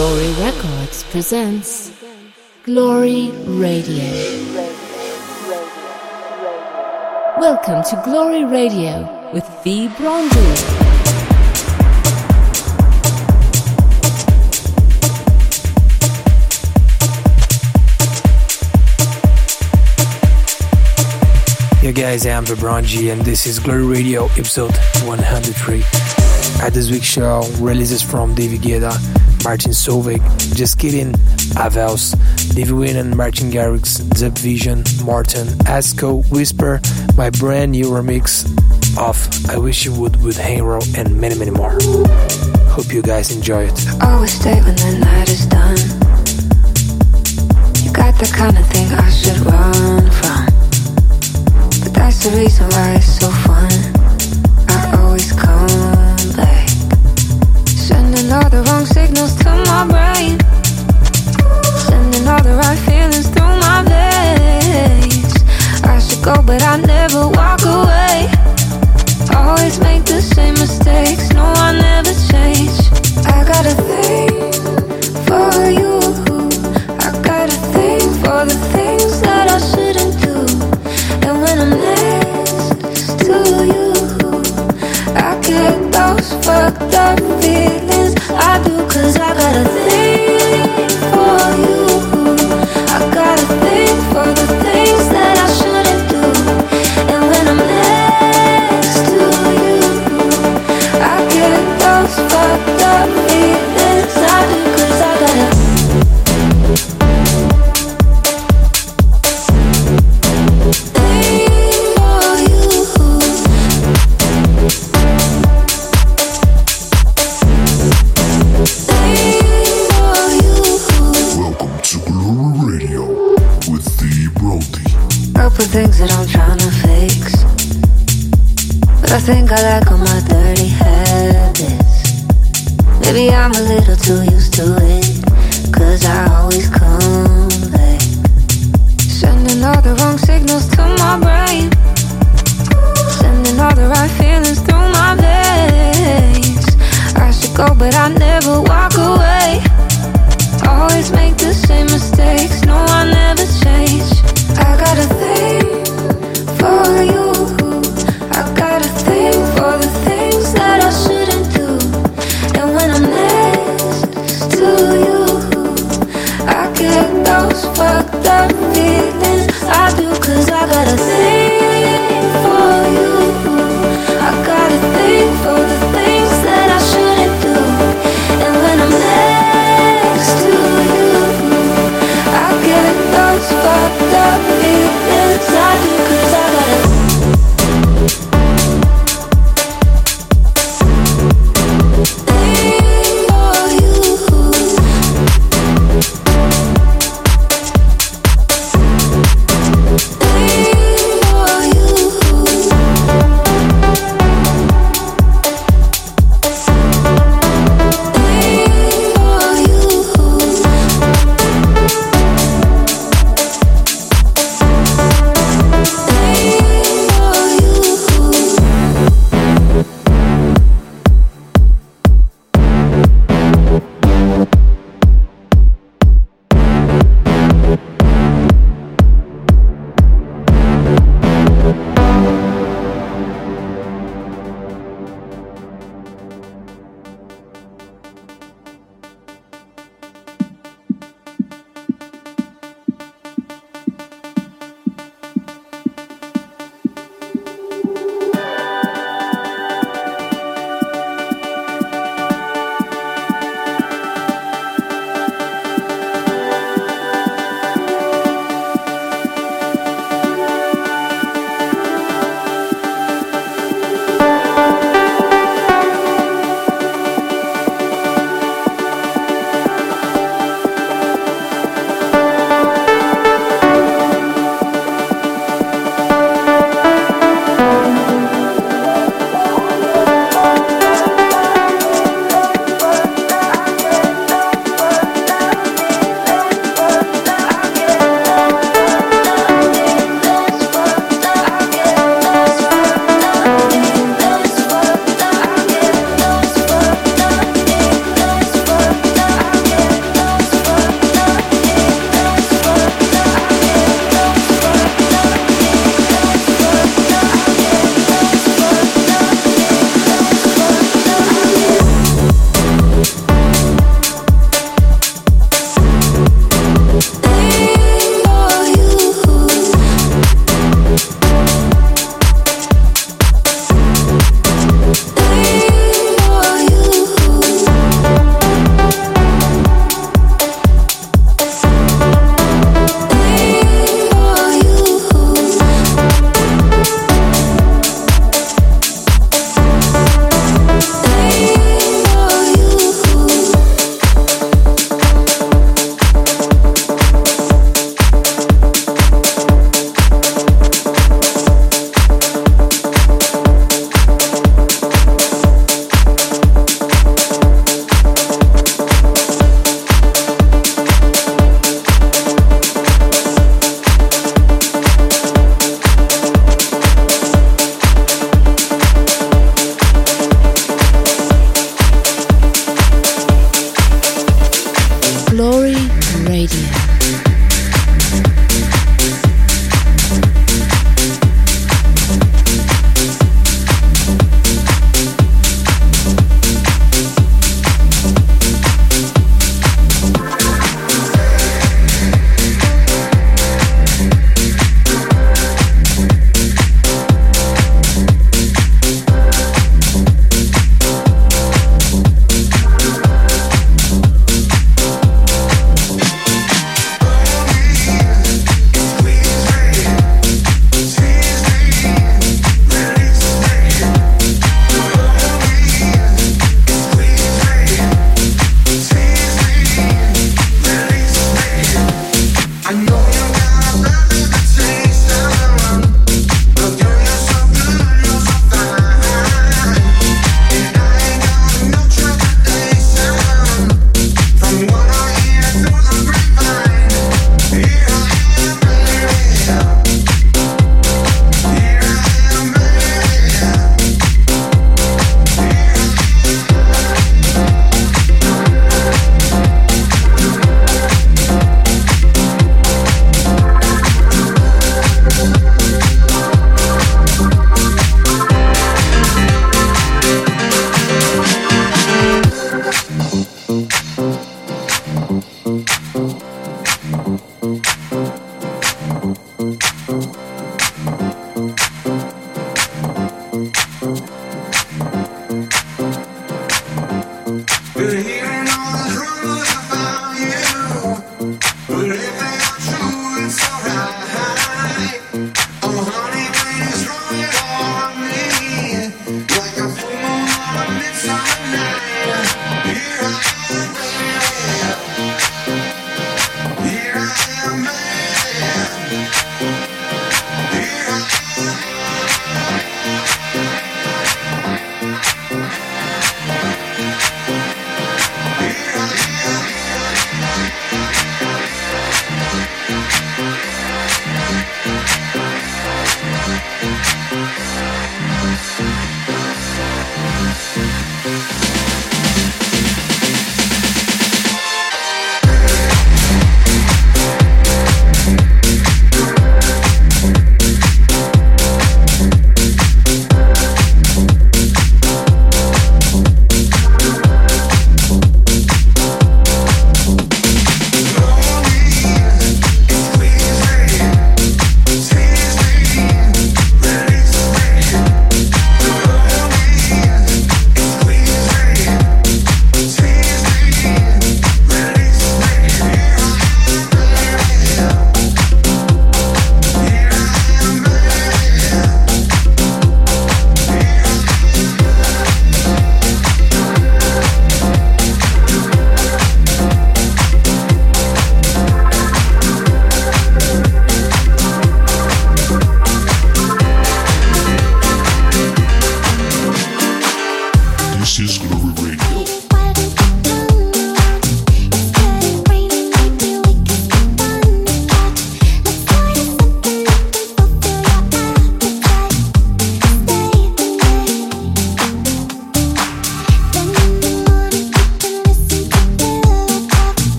Glory Records presents Glory Radio. Welcome to Glory Radio with V. Bronzy. Hey guys, I'm Vibranji and this is Glory Radio episode 103. At this week's show, releases from David Guetta, Martin Solveig, Just Kidding, Avels, Wynn and Martin Garrix, Zeb Vision, Martin, Asco, Whisper, my brand new remix of I Wish You Would with Hero and many many more. Hope you guys enjoy it. Always stay when the night is done. You got the kind of thing I should run from. But that's the reason why it's so fun. All the wrong signals to my brain. Sending all the right feelings through my veins. I should go, but I never walk away. Always make the same mistakes. No, I never change. I got a thing for you. I got a thing for the things that I shouldn't do. And when I'm next to you, I get those fucked up feelings. I do, cause I got a thing for you. Think I like all my dirty habits. Maybe I'm a little too used to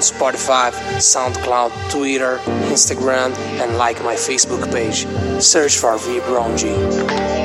on Spotify, SoundCloud, Twitter, Instagram, and like my Facebook page. Search for V Brown G.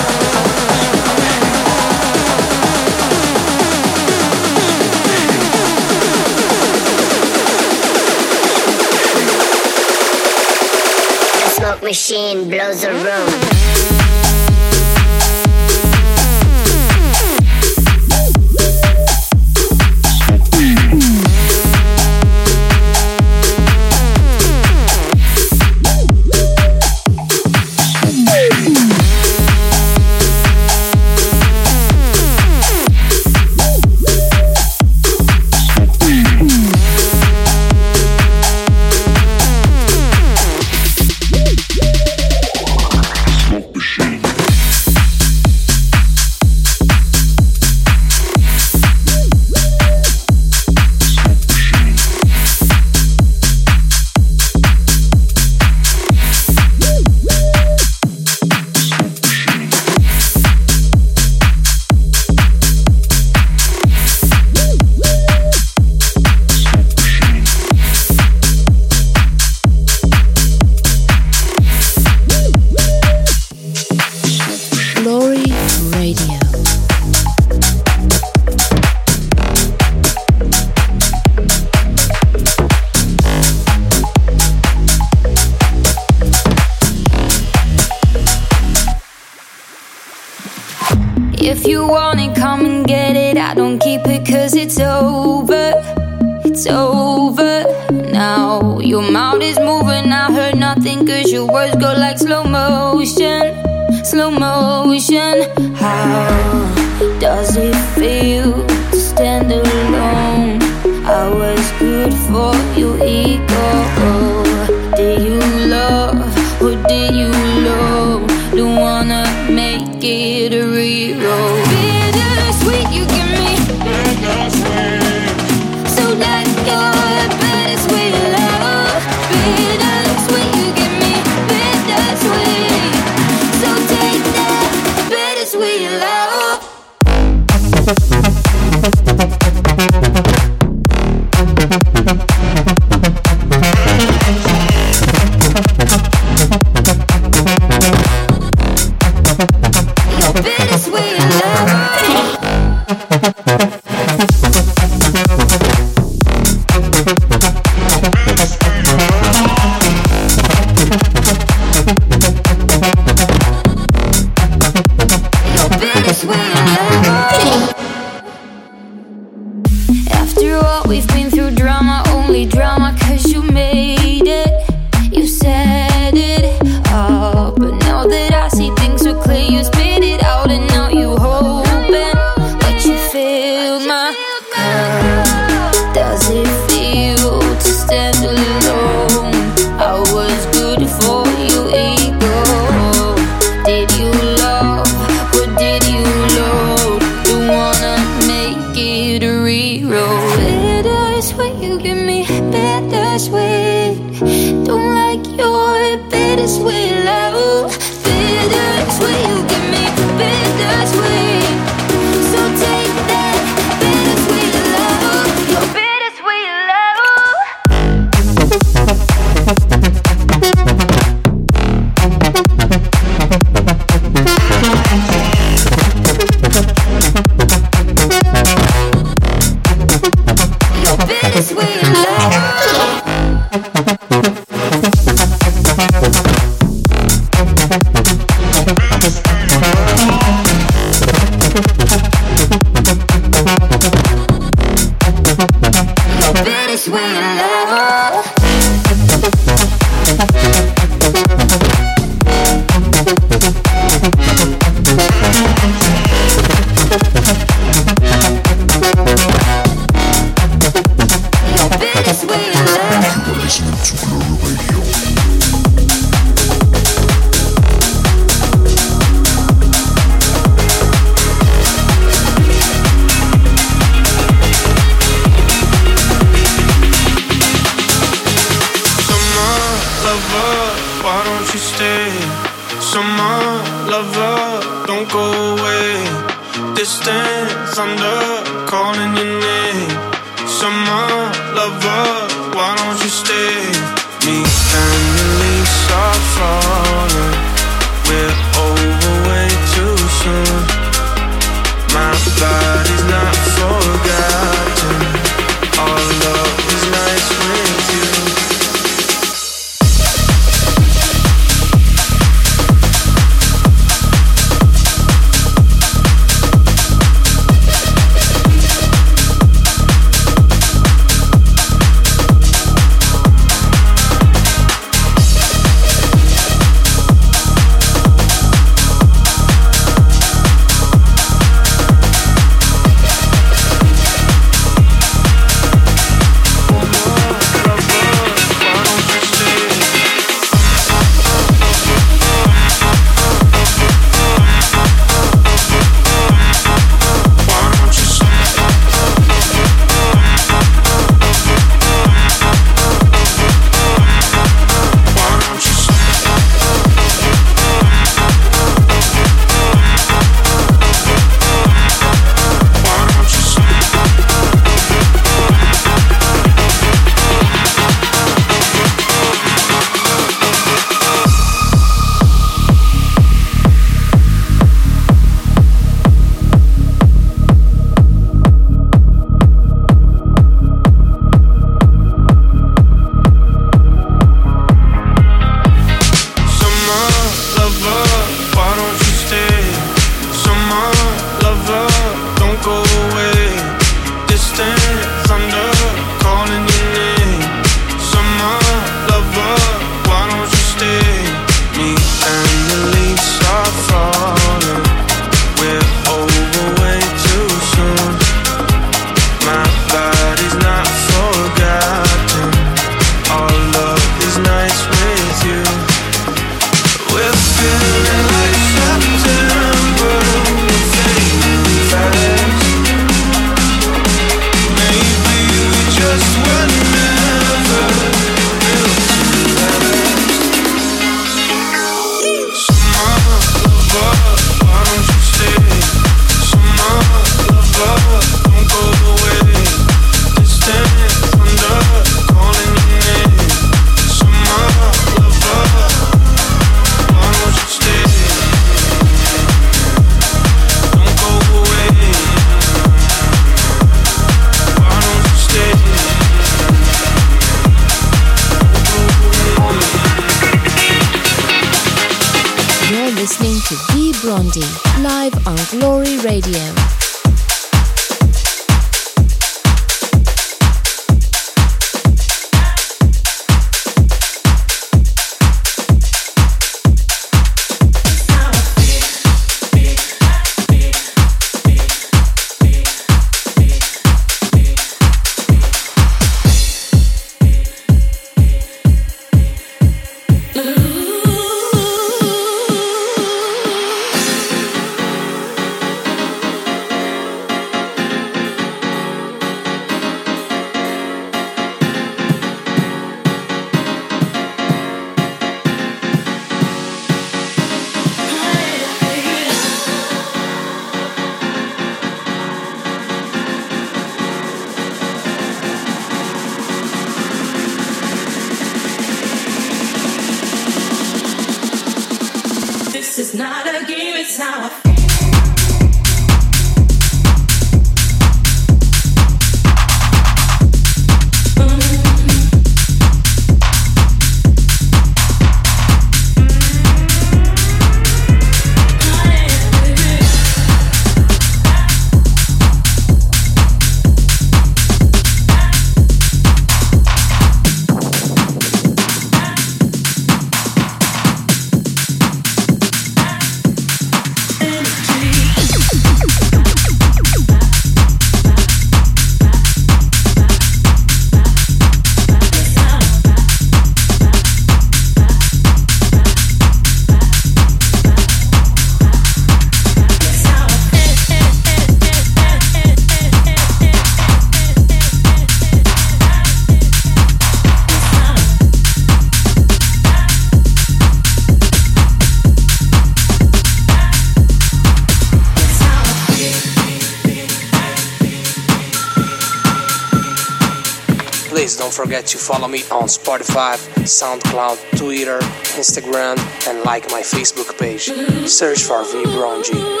follow me on Spotify, SoundCloud, Twitter, Instagram, and like my Facebook page. Search for V Bronji.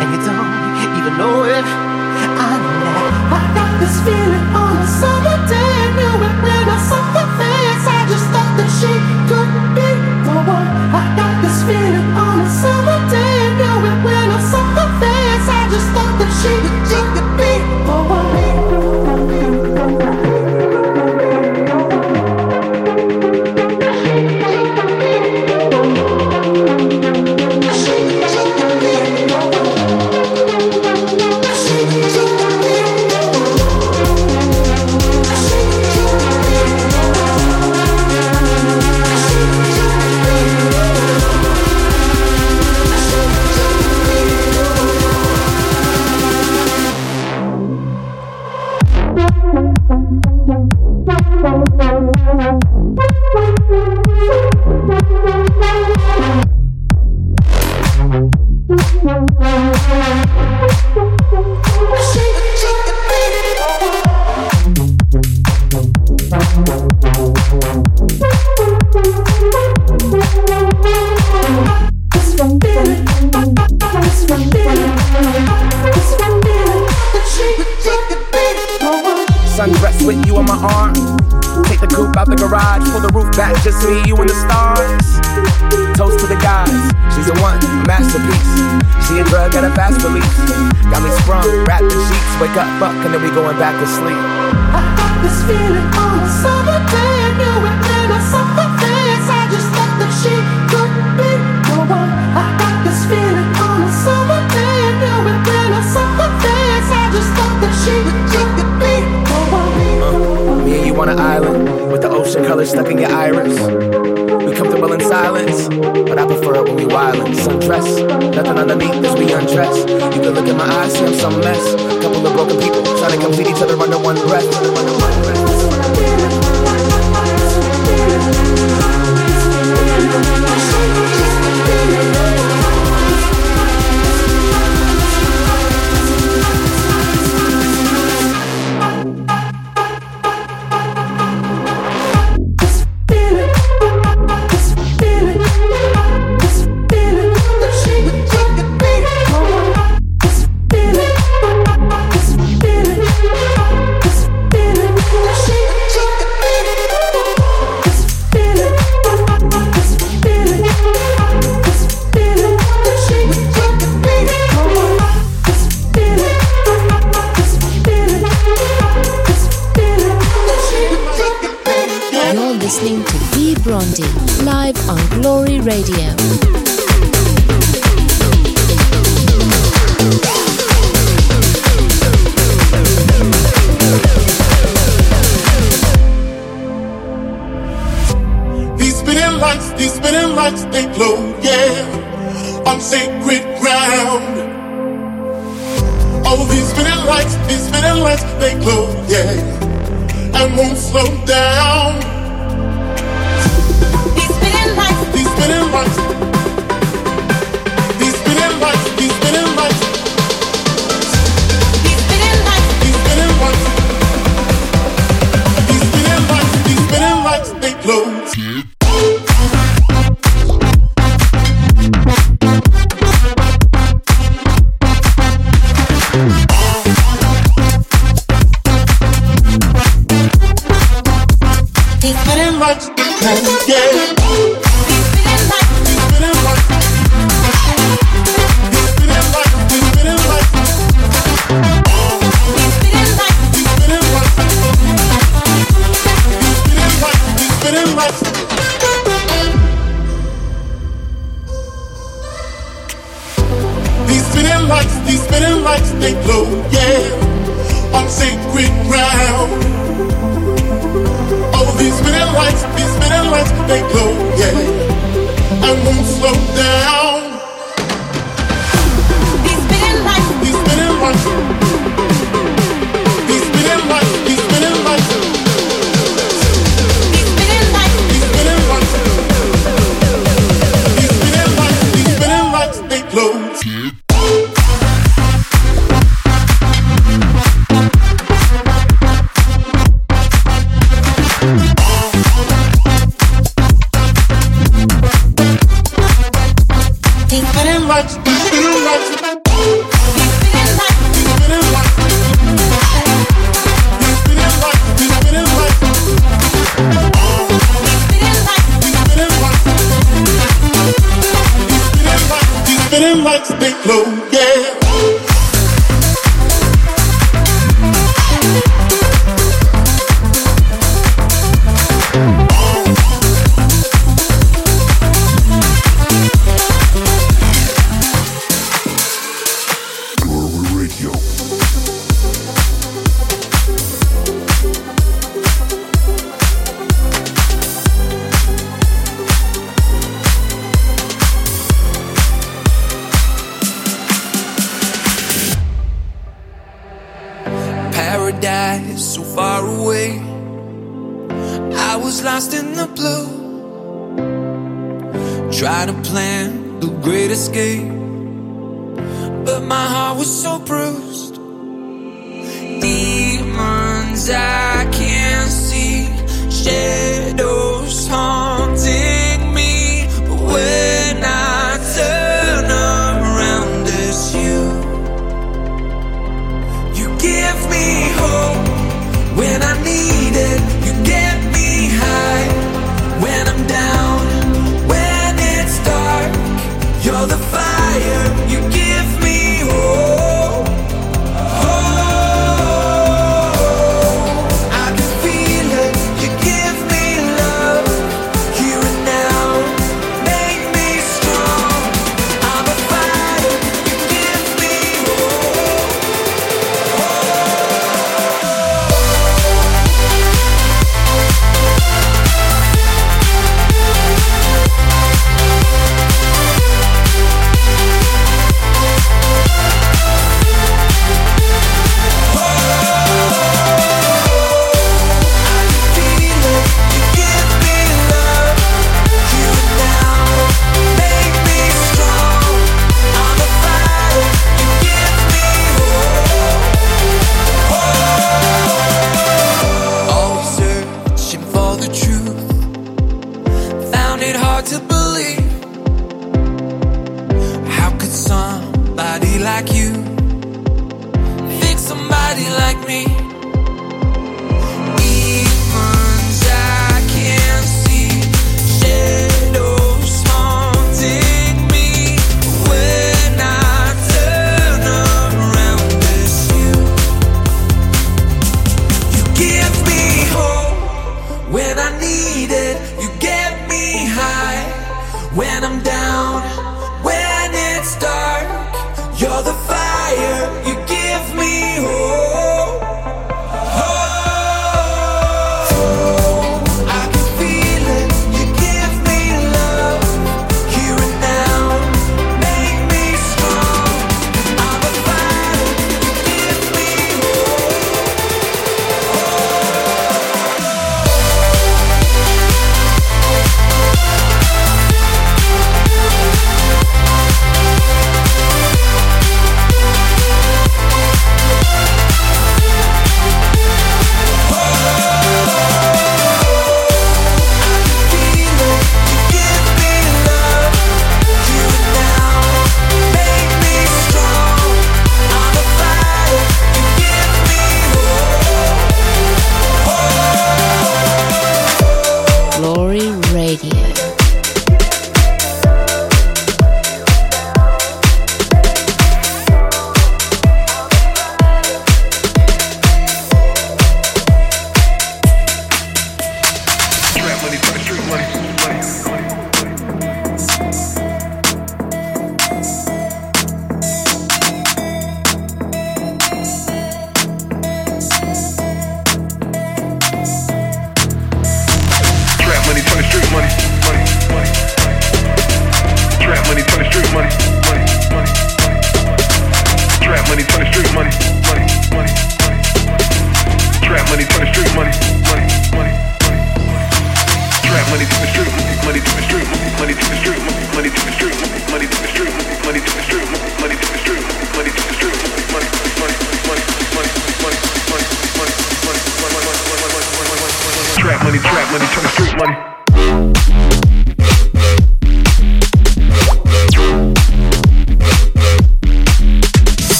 and you don't even know it. I know that. I got this feeling on a summer day. Knew it when I saw her face. I just thought that she could be the one. I got this feeling on a summer Radio.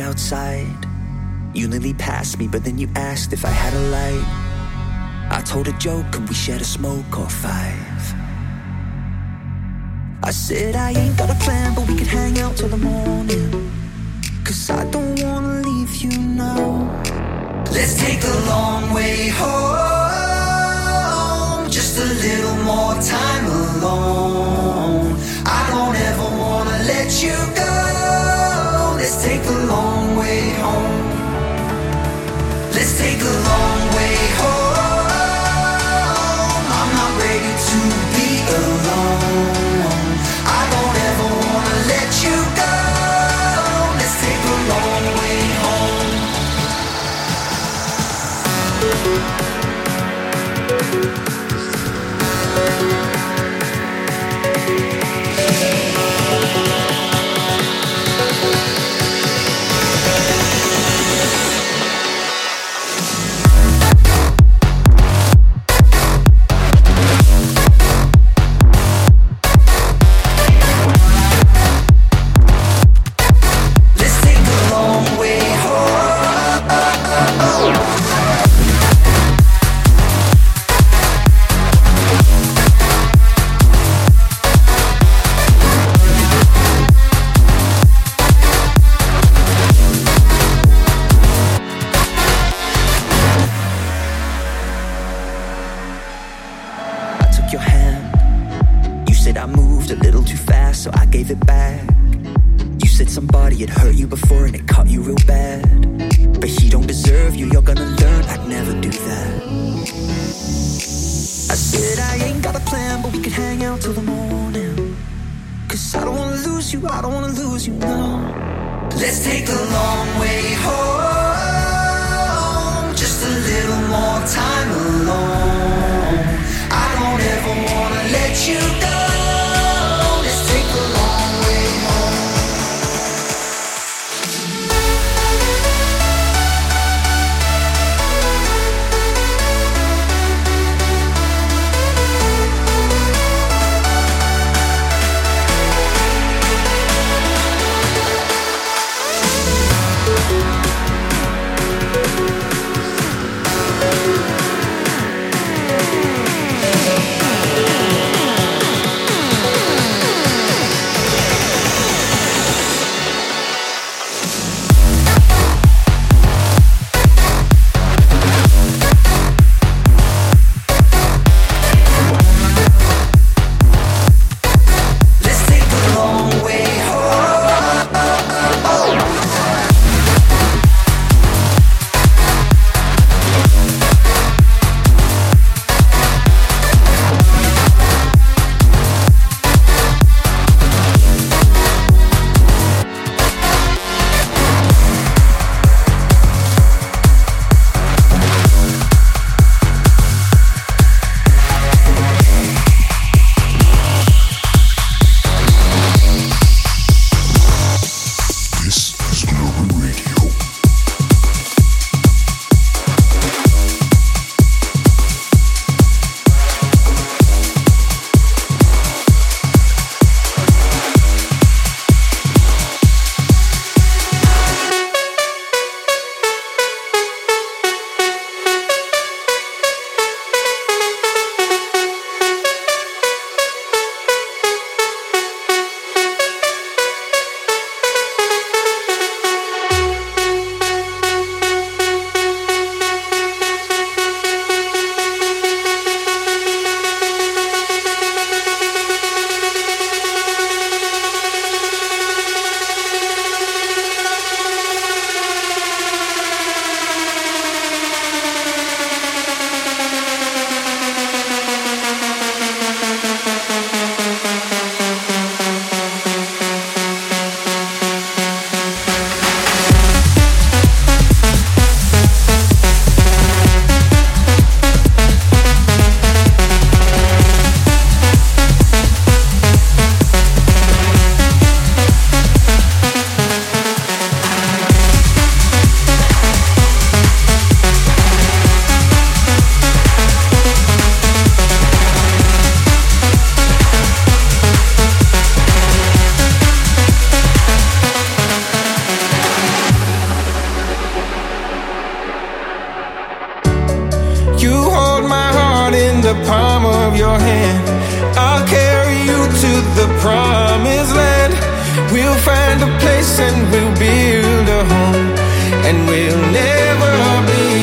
outside. You nearly passed me, but then you asked if I had a light. I told a joke, could we share a smoke or five? I said I ain't got a plan, but we could hang out till the morning. Cause I don't wanna leave you now. Let's take the long way home. Just a little more time alone. I don't ever wanna let you go. Let's take the long way home. Let's take the long the palm of your hand. I'll carry you to the promised land. We'll find a place and we'll build a home, and we'll never be.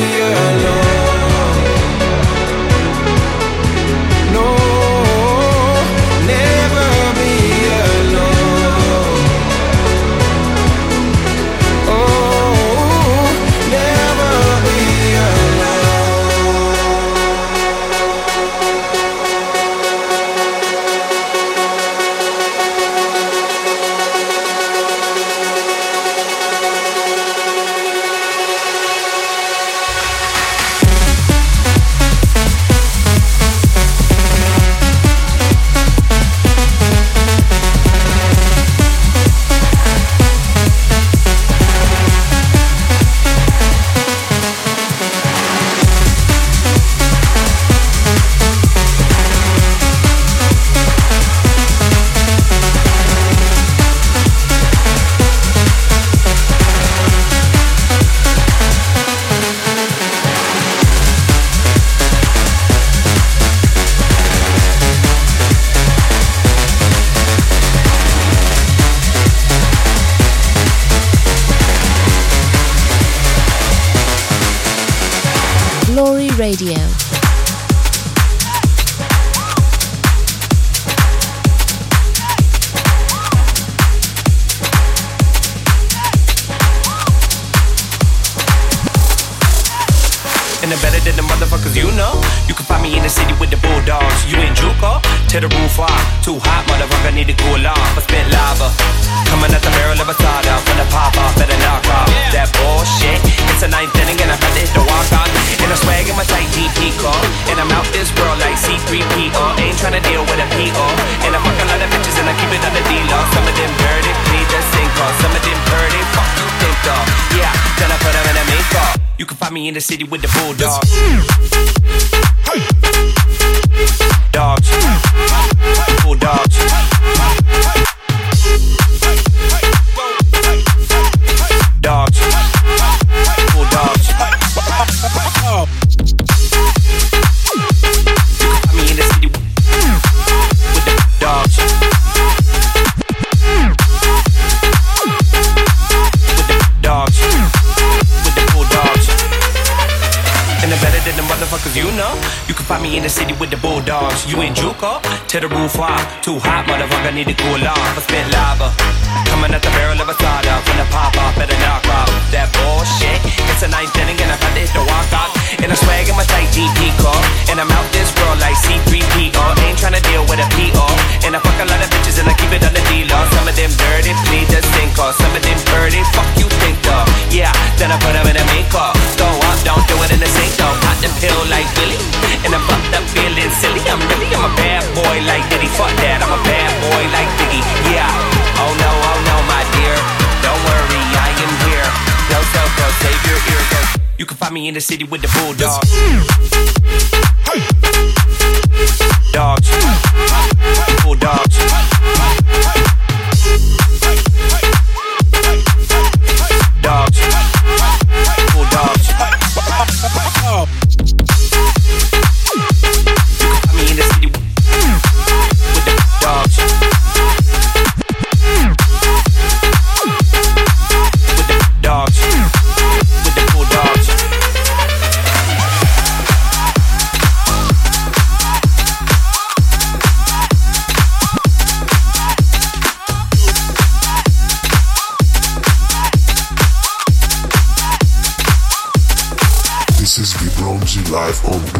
Better than the motherfuckers you know. You can find me in the city with the bulldogs. You in Juco? Tear the roof off. Too hot, motherfucker, need to cool off. I spit lava. Coming at the barrel of a soda. When the pop off, better knock off. That bullshit. It's a ninth inning and I'm about to hit the walk off. And I swag in my tight DP car. And I'm out this world like C3PO. Ain't trying to deal with a PO. And I fuck a lot of bitches and I keep it on the D-Law. Some of them dirty, please just think off. Some of them dirty, fuck you think of. Yeah, then I put them in a makeup. Throw up, don't do it in the sink though. Pop the pill like Billy. And I'm fucked up feeling silly. I'm really, I'm a bad boy like Diddy. Fuck that, I'm a bad boy like Biggie. Yeah. Oh no, oh no, my dear. Don't worry, I am here. Save your. You can find me in the city with the bulldogs. Dogs. Bulldogs. Live on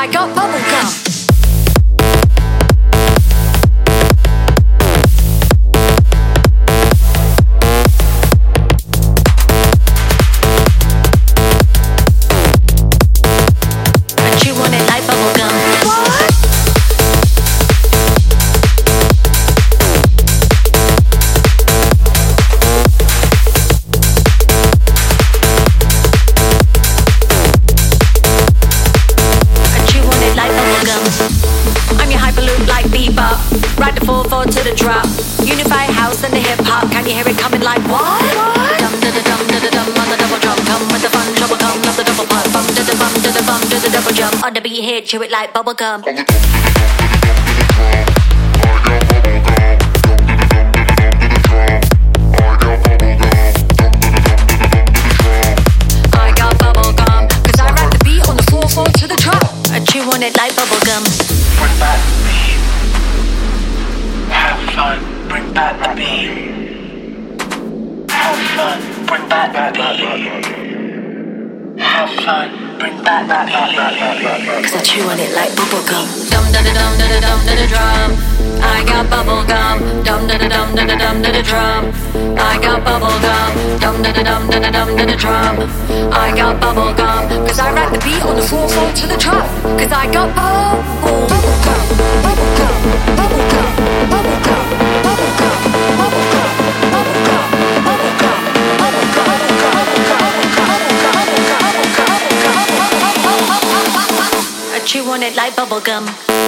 I got bubblegum. chew it like bubblegum. Cause I chew on it like bubble gum. Dum da da dum da da dum da da drum. I got bubble gum. Dum da da dum da da dum da da drum. I got bubble gum. Dum da da dum da da dum da da drum. I got bubble gum. Cause I rap the beat on the floor floor to the drum. Cause I got bubble gum, bubble gum, bubble gum, bubble gum, bubble gum. She wanted like bubblegum.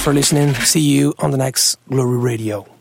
For listening. See you on the next Glory Radio.